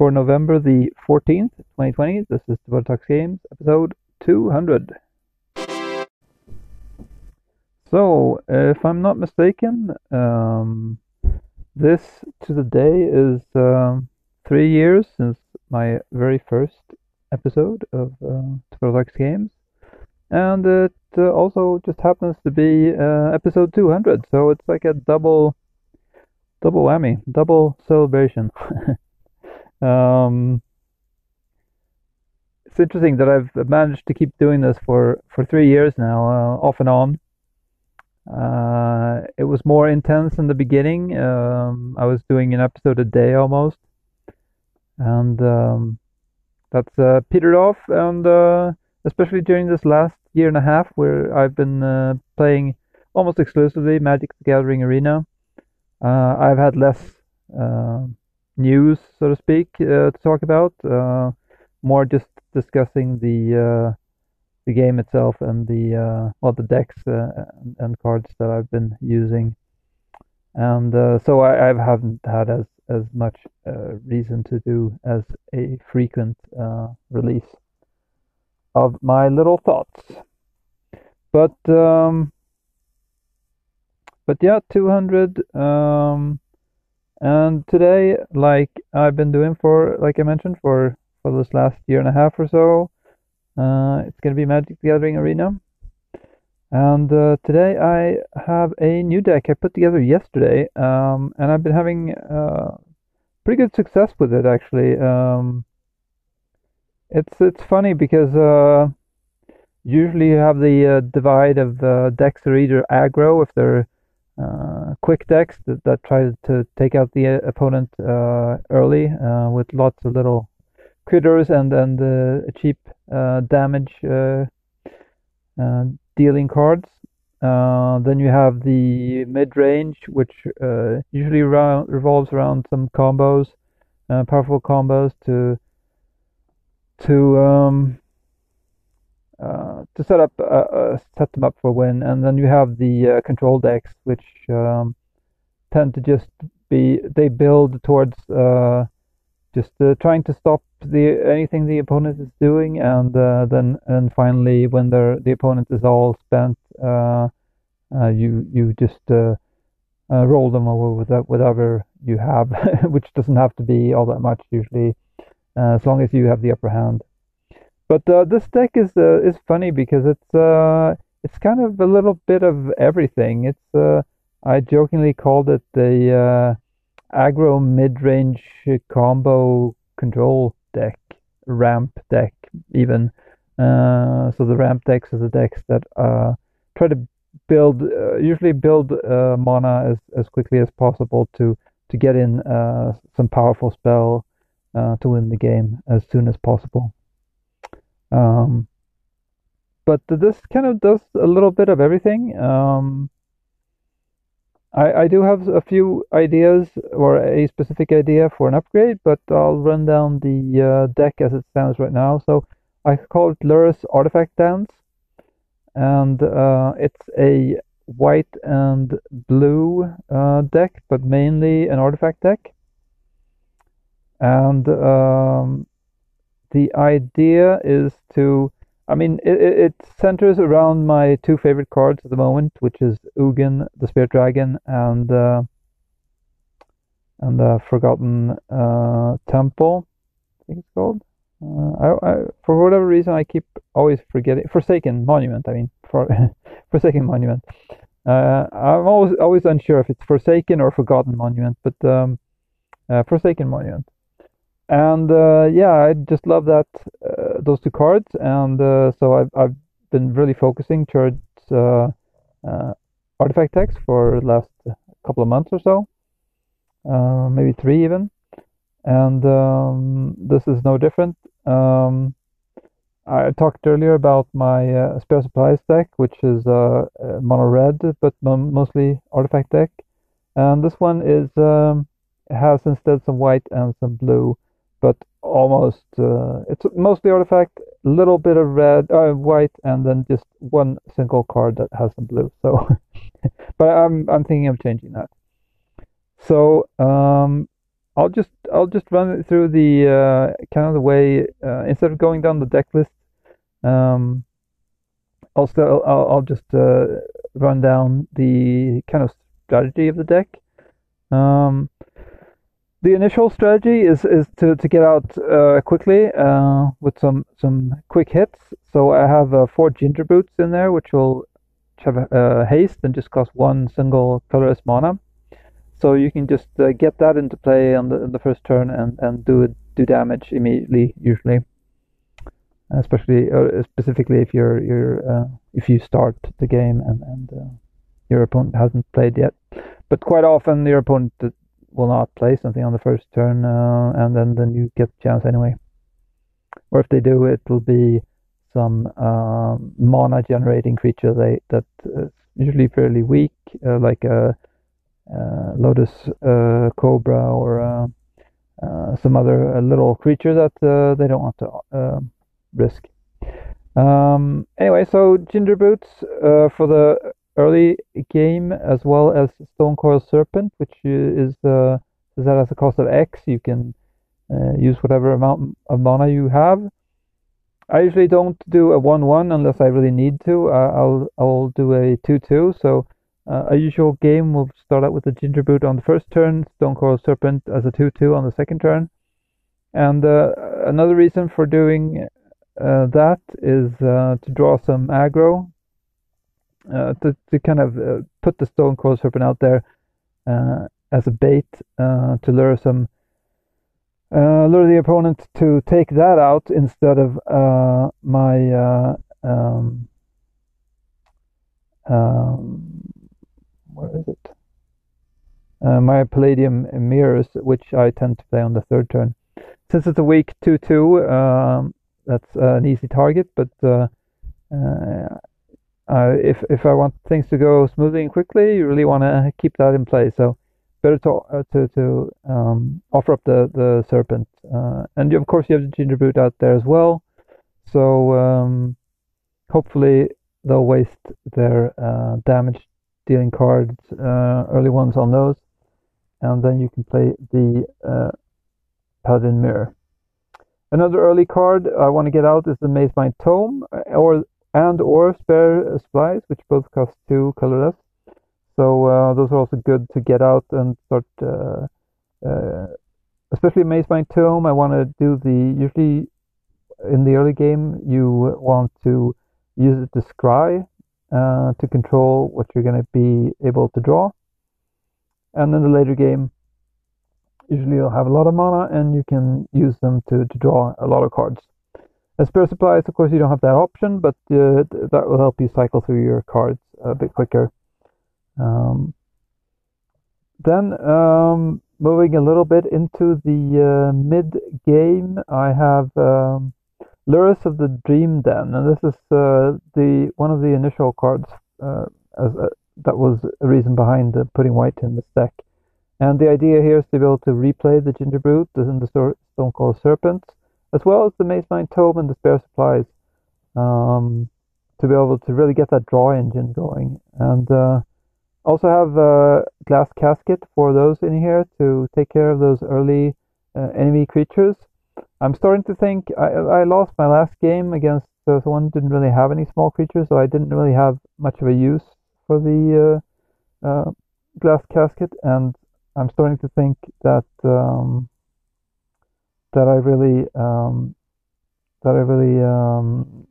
for November the 14th, 2020. This is Talks Games, episode 200. So, if I'm not mistaken, um, this to the day is um, three years since my very first episode of uh, Talks Games. And it uh, also just happens to be uh, episode 200, so it's like a double double whammy, double celebration. um, it's interesting that I've managed to keep doing this for, for three years now, uh, off and on. Uh, it was more intense in the beginning. Um, I was doing an episode a day almost, and um, that's uh, petered off. And uh, especially during this last year and a half, where I've been uh, playing almost exclusively Magic: The Gathering Arena, uh, I've had less uh, news, so to speak, uh, to talk about. more just discussing the the game itself and the well the decks and, and, cards that I've been using. And so I, I haven't had as as much uh, reason to do as a frequent uh, release of my little thoughts. But um, but yeah, 200. Um, and today, like I've been doing for, like I mentioned, for for this last year and a half or so, uh, it's gonna be Magic the Gathering Arena. And uh, today I have a new deck I put together yesterday, um, and I've been having uh, pretty good success with it actually. Um, it's it's funny because uh, usually you have the uh, divide of decks are either aggro if they're uh, quick decks that, that try to take out the uh, opponent uh, early uh, with lots of little critters and uh, cheap uh, damage dealing cards. then you have the mid range, which usually revolves around some combos, powerful combos to to um, uh, to set up uh, uh, set them up for win, and then you have the control decks, which um, tend to just be they build towards just trying to stop the anything the opponent is doing, and then and finally when the opponent is all spent, you you just uh, roll them over with whatever you have, which doesn't have to be all that much usually, uh, as long as you have the upper hand. But uh, this deck is uh, is funny because it's uh, it's kind of a little bit of everything. It's uh, I jokingly called it the uh, aggro mid range combo control deck, ramp deck even. Uh, so the ramp decks are the decks that uh, try to build uh, usually build uh, mana as, as quickly as possible to to get in uh, some powerful spell uh, to win the game as soon as possible. Um, but this kind of does a little bit of everything. Um, I, I do have a few ideas or a specific idea for an upgrade, but I'll run down the uh, deck as it stands right now. So I call it Lurrus Artifact Dance, and uh, it's a white and blue uh, deck, but mainly an artifact deck. And um, the idea is to I mean, it, it, centers around my two favorite cards at the moment, which is Ugin, the Spirit Dragon, and uh, and the Forgotten uh, Temple. I think it's called. Uh, I, I, for whatever reason, I keep always forgetting Forsaken Monument. I mean, for Forsaken Monument. Uh, I'm always always unsure if it's Forsaken or Forgotten Monument, but um, uh, Forsaken Monument and uh, yeah, I just love that uh, those two cards, and uh, so I've I've been really focusing towards uh, uh, artifact decks for the last couple of months or so, uh, maybe three even, and um, this is no different. Um, I talked earlier about my spare supplies deck, which is mono red, but mostly artifact deck, and this one is um, has instead some white and some blue but almost uh, it's mostly artifact, little bit of red, uh, white, and then just one single card that has some blue. So, but I'm I'm thinking of changing that. So um, I'll just I'll just run it through the uh, kind of the way uh, instead of going down the deck list. Um, I'll, I'll just uh, run down the kind of strategy of the deck. Um, the initial strategy is, is to, to get out uh, quickly uh, with some some quick hits. So I have uh, four Gingerbrutes in there, which will have uh, haste and just cost one single colorless mana. So you can just uh, get that into play on the, on the first turn and, and do do damage immediately, usually. Especially, uh, specifically if you're you're if you start the game and and your opponent hasn't played yet. But quite often your opponent will not play something on the first turn, uh, and then then you get the chance anyway. Or if they do, it will be some uh, mana generating creature they that usually fairly weak, uh, like a, a Lotus uh, Cobra or uh, uh, some other little creature that they don't want to risk. Um, anyway, so Gingerbrutes for the early game as well as Stone Stonecoil Serpent, which is uh, is that as a cost of X. You can uh, use whatever amount of mana you have. I usually don't do a one-one unless I really need to. Uh, I'll I'll do a two-two. So uh, a usual game will start out with a Gingerbrute on the first turn, Stone Stonecoil Serpent as a two-two on the second turn. And uh, another reason for doing uh, that is uh, to draw some aggro uh, to, to kind of uh, put the Stonecoil Serpent out there uh, as a bait uh, to lure some uh, lure the opponent to take that out instead of uh, my um, um, where is it? my Palladium Myrs, which I tend to play on the third turn. Since it's a weak 2-2, um, that's an easy target, but uh, if if I want things to go smoothly and quickly, you really want to keep that in place. So better to uh, to to um, offer up the the serpent, uh, and of course you have the Gingerbrute out there as well. So um, hopefully they'll waste their uh, damage dealing cards, uh, early ones on those, and then you can play the uh, Palladium Myr. Another early card I want to get out is the Mazemind Tome, or and or spare supplies, which both cost two colorless. So uh, those are also good to get out and start. Uh, uh, especially Mazemind Tome, I want to do the usually in the early game you want to use it to scry uh, to control what you're going to be able to draw, and in the later game. Usually you'll have a lot of mana and you can use them to, to draw a lot of cards. Spare supplies, of course, you don't have that option, but uh, that will help you cycle through your cards a bit quicker. Um, then, um, moving a little bit into the uh, mid game, I have um, Lurrus of the Dream Den, and this is uh, the one of the initial cards uh, as a, that was a reason behind putting white in the deck. And the idea here is to be able to replay the Gingerbrute and the Stonecoil Serpent as well as the Mazemind Tome and the spare supplies um, to be able to really get that draw engine going. And uh, also have a glass casket for those in here to take care of those early uh, enemy creatures. I'm starting to think I, I lost my last game against uh, someone didn't really have any small creatures, so I didn't really have much of a use for the uh, uh, glass casket, and I'm starting to think that um, that I really um, that I really um,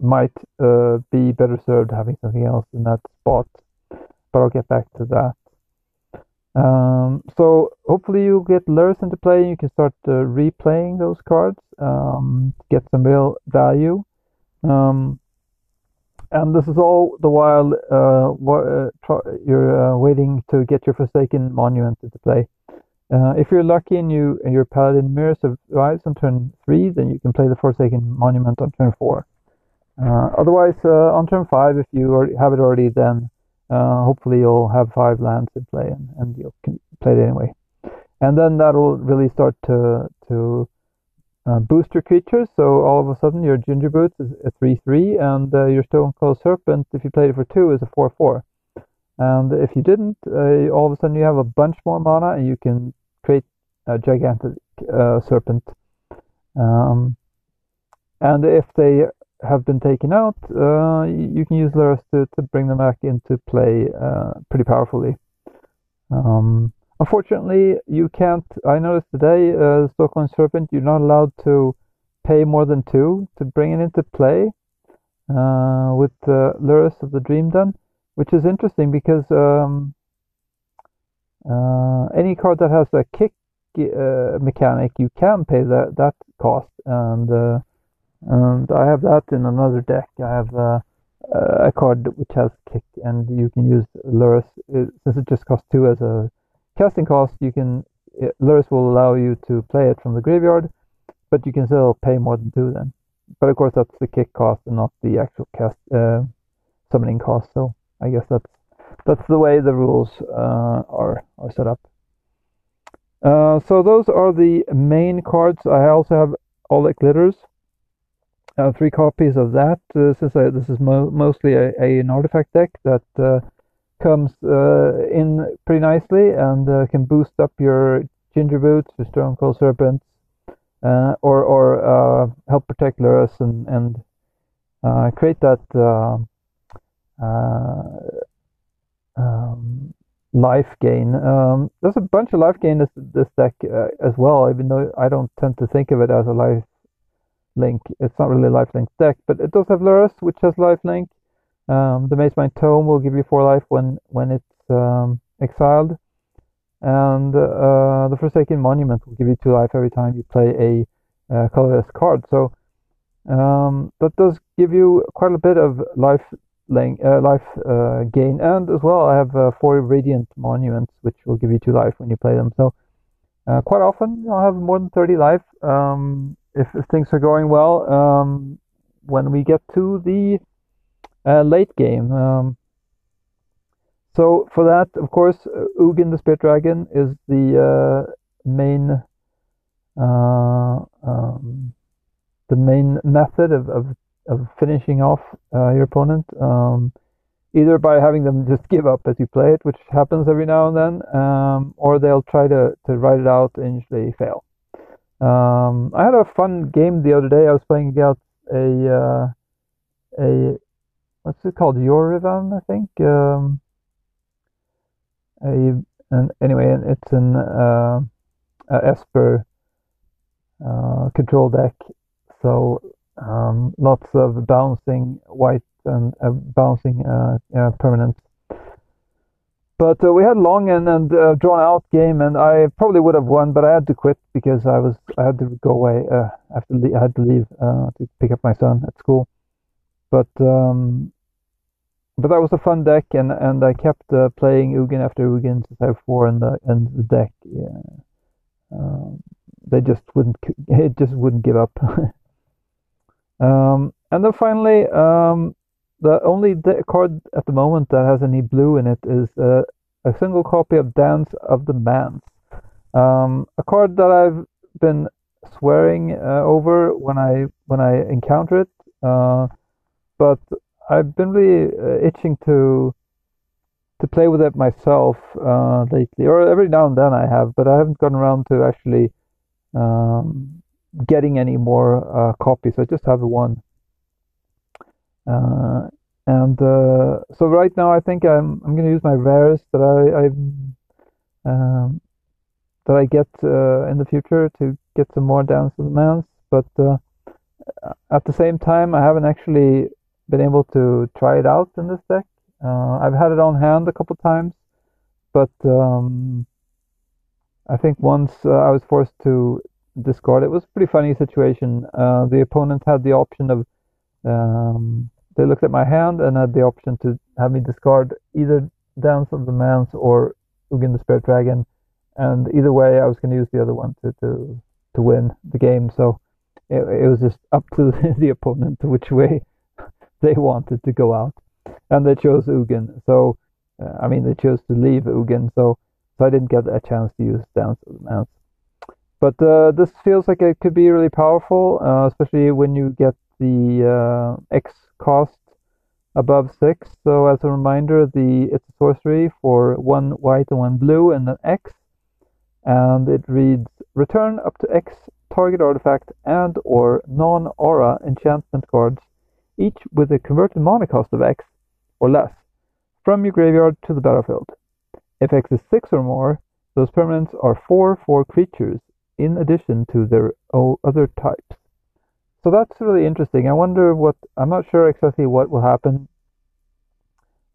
might uh, be better served having something else in that spot. But I'll get back to that. Um, so hopefully you get Lurrus into play and you can start uh, replaying those cards, um, get some real value. Um, and this is all the while uh, uh you're uh, waiting to get your Forsaken Monument into play. Uh, if you're lucky and you and your Palladium Myr survives on turn three, then you can play the Forsaken Monument on turn four. Uh, otherwise, uh, on turn five, if you have it already, then uh, hopefully you'll have five lands in play and, and you can play it anyway. And then that'll really start to to uh, boost your creatures. So all of a sudden, your Gingerbrutes is a three-three, and uh, your Stonecoil Serpent, if you played it for two, is a four-four. And if you didn't, all of a sudden you have a bunch more mana, and you can a gigantic uh, serpent. Um, and if they have been taken out, uh, you can use Lurrus to, to bring them back into play uh, pretty powerfully. Um, unfortunately, you can't. I noticed today, uh, Stonecoil Serpent, you're not allowed to pay more than two to bring it into play uh, with uh, Lurrus of the Dream Den, which is interesting because um, uh, any card that has a kick uh, mechanic, you can pay that that cost, and uh, and I have that in another deck. I have uh, a card which has kick, and you can use Lurrus it, since it just costs two as a casting cost. You can it, Lurrus will allow you to play it from the graveyard, but you can still pay more than two then. But of course, that's the kick cost and not the actual cast uh, summoning cost. So I guess that's that's the way the rules uh, are are set up. Uh, so those are the main cards. I also have all the glitters. Uh, three copies of that. Uh, since I, this is mo mostly a, a, an artifact deck that uh, comes uh, in pretty nicely and can boost up your Gingerbrutes, your Stonecoil Serpents, or or help protect Lurrus and and create that um, life gain. Um, there's a bunch of life gain this this deck uh, as well, even though I don't tend to think of it as a life link. It's not really a life link deck, but it does have Lurrus, which has life link. Um, the Mazemind Tome will give you four life when when it's um, exiled, and uh, the Forsaken Monument will give you two life every time you play a uh, colorless card. So um, that does give you quite a bit of life uh, life uh, gain, and as well I have uh, four radiant monuments, which will give you two life when you play them. So uh, quite often I'll have more than 30 life um, if, if, things are going well. Um, when we get to the uh, late game. Um, so for that, of course, Ugin the Spirit Dragon is the uh, main um, the main method of, of of finishing off uh, your opponent, um, either by having them just give up as you play it, which happens every now and then, um, or they'll try to, to write it out and usually fail. Um, I had a fun game the other day. I was playing against a uh, a what's it called, Yorion, I think. Um, a and anyway, it's an uh, Esper uh, control deck. So um, lots of bouncing white and uh, bouncing uh, uh, permanents. But uh, we had long and, and uh, drawn out game, and I probably would have won, but I had to quit because I was I had to go away. Uh, after I had to leave to pick up my son at school. But um, but that was a fun deck, and, and I kept playing Ugin after Ugin I have four in the in the deck. Yeah. Um, they just wouldn't it just wouldn't give up. Um, and then finally, um, the only card at the moment that has any blue in it is uh, a single copy of Dance of the Manse. Um, a card that I've been swearing uh, over when I when I encounter it, uh, but I've been really uh, itching to to play with it myself uh, lately, or every now and then I have, but I haven't gotten around to actually um, getting any more uh, copies. I just have one. Uh, and uh, so right now I think I'm I'm going to use my rares that I I um, that I get uh, in the future to get some more Dance of the Manse. But uh, at the same time, I haven't actually been able to try it out in this deck. Uh, I've had it on hand a couple times, but um, I think once I was forced to discard. It was a pretty funny situation. Uh, the opponent had the option of um, they looked at my hand and had the option to have me discard either Dance of the Manse or Ugin the Spirit Dragon, and either way, I was going to use the other one to to to win the game. So it, it was just up to the opponent which way they wanted to go out, and they chose Ugin. So uh, I mean, they chose to leave Ugin. So so I didn't get a chance to use Dance of the Manse. But uh, this feels like it could be really powerful, uh, especially when you get the uh, X cost above six. So as a reminder, the it's a sorcery for one white and one blue and an X, and it reads return up to X target artifact and or non-aura enchantment cards, each with a converted mana cost of X or less, from your graveyard to the battlefield. If X is 6 or more, those permanents are 4-4 creatures in addition to their other types. So that's really interesting. I wonder what, I'm not sure exactly what will happen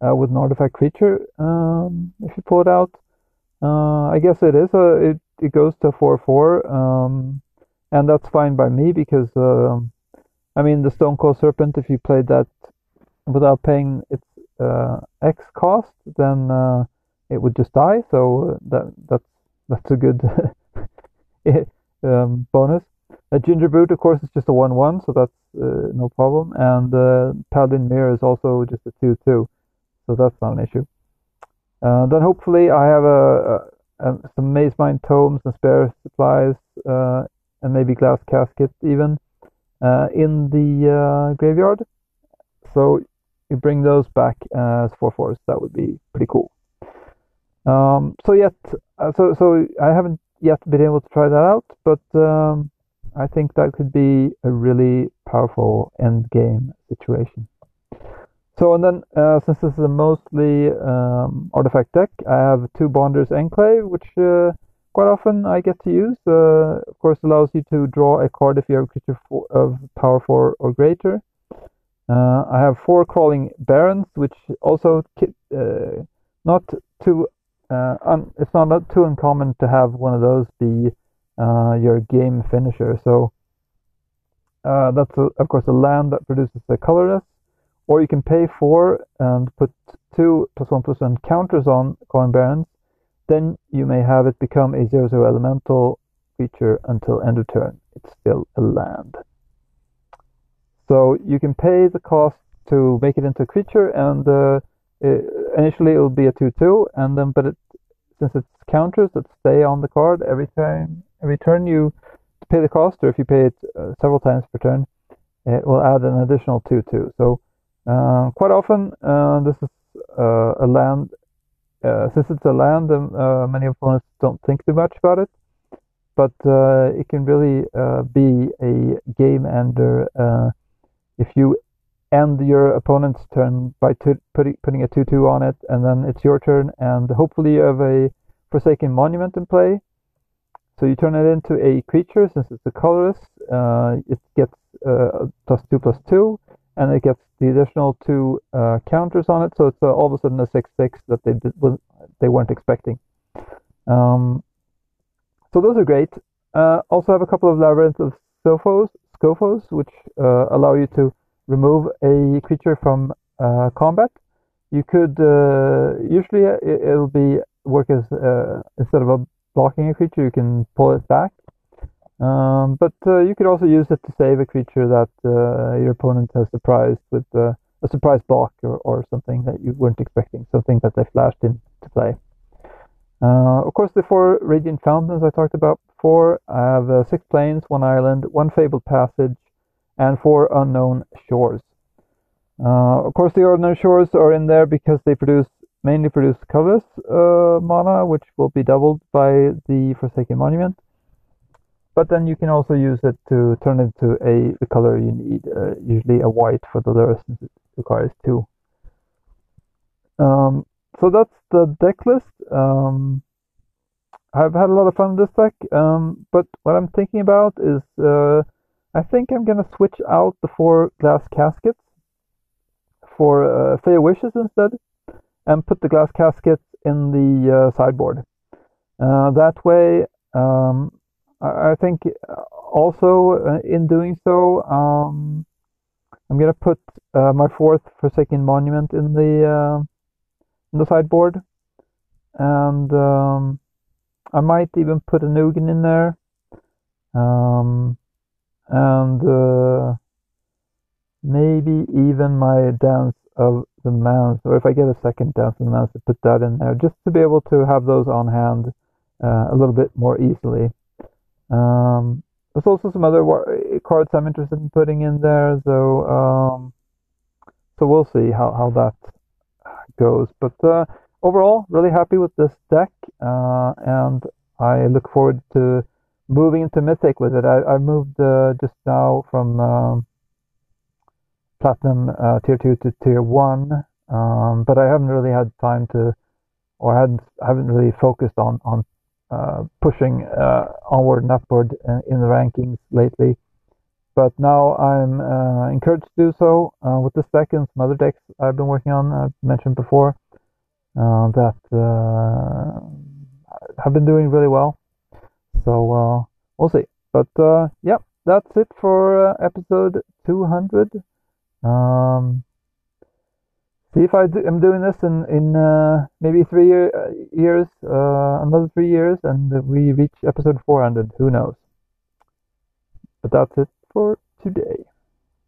uh, with an artifact creature um, if you pull it out. Uh, I guess it is a, it, it goes to 4-4, um, and that's fine by me because, uh, I mean, the Stonecoil Serpent, if you played that without paying its uh, X cost, then uh, it would just die. So that that's that's a good um, bonus. A Gingerbrute, of course, is just a 1-1, so that's uh, no problem. And uh, Palladium Myr is also just a 2-2, so that's not an issue. Uh, then hopefully I have a, a, a some Mazemind tomes and spare supplies, uh, and maybe glass casket even, uh, in the uh, graveyard. So you bring those back as 4-4s, that would be pretty cool. Um, so yet, uh, so so I haven't yet been able to try that out, but um, I think that could be a really powerful end game situation. So and then uh, since this is a mostly um, artifact deck, I have two Bonders Enclave, which uh, quite often I get to use. Uh, of course, allows you to draw a card if you have a creature of power four or greater. Uh, I have four Crawling Barrens, which also uh, not too uh, un, it's not too uncommon to have one of those be uh, your game finisher. So uh, that's a, of course a land that produces a colorless, or you can pay for and put two plus one plus one counters on Crawling Barrens. Then you may have it become a zero zero elemental creature until end of turn. It's still a land. So you can pay the cost to make it into a creature and uh, it, initially it will be a 2-2 and then but it, since it's counters that stay on the card every time every turn you pay the cost or if you pay it uh, several times per turn it will add an additional 2-2 so uh, quite often uh, this is uh, a land uh, since it's a land uh, many opponents don't think too much about it. But it can really be a game ender if you end your opponent's turn by putting a 2-2 on it, and then it's your turn, and hopefully you have a Forsaken Monument in play. So you turn it into a creature, since it's a colorless, uh, it gets uh, plus 2 plus 2, and it gets the additional two uh, counters on it, so it's uh, all of a sudden a 6-6 that they did, they weren't expecting. Um, so those are great. Uh, also have a couple of Labyrinth of Skophos, Skophos which uh, allow you to remove a creature from uh, combat. You could uh, usually it, will be work as uh, instead of a blocking a creature, you can pull it back. Um, but uh, you could also use it to save a creature that uh, your opponent has surprised with uh, a surprise block or, or something that you weren't expecting, something that they flashed into play. of course, the four Radiant Fountains I talked about before. I have six plains, one island, one Fabled Passage, and four unknown shores. Uh, of course, the unknown shores are in there because they produce mainly produce colorless uh, mana, which will be doubled by the Forsaken Monument. But then you can also use it to turn it into a the color you need, uh, usually a white for the lure since it requires two. Um, so that's the deck list. Um, I've had a lot of fun with this deck, um, but what I'm thinking about is uh, I think I'm gonna switch out the four glass caskets for uh, Fey Wishes instead, and put the glass caskets in the uh, sideboard. Uh, that way, um, I, I, think also uh, in doing so, um, I'm gonna put uh, my fourth Forsaken Monument in the uh, in the sideboard, and um, I might even put a Nugen in there. And uh, maybe even my Dance of the Manse, or if I get a second Dance of the Manse, to put that in there, just to be able to have those on hand uh, a little bit more easily. Um, there's also some other cards I'm interested in putting in there, so um, so we'll see how how that goes. But uh, overall, really happy with this deck, uh, and I look forward to moving into Mythic with it. I, I moved uh, just now from um, Platinum uh, Tier 2 to Tier 1, um, but I haven't really had time to, or hadn't, haven't really focused on, on uh, pushing uh, onward and upward in, the rankings lately. But now I'm uh, encouraged to do so uh, with this deck and some other decks I've been working on, I've mentioned before, that have been doing really well. So uh, we'll see. But uh, yeah, that's it for uh, episode 200. Um, see if I do, am doing this in in uh, maybe three year, years, uh, another three years, and we reach episode 400. Who knows? But that's it for today.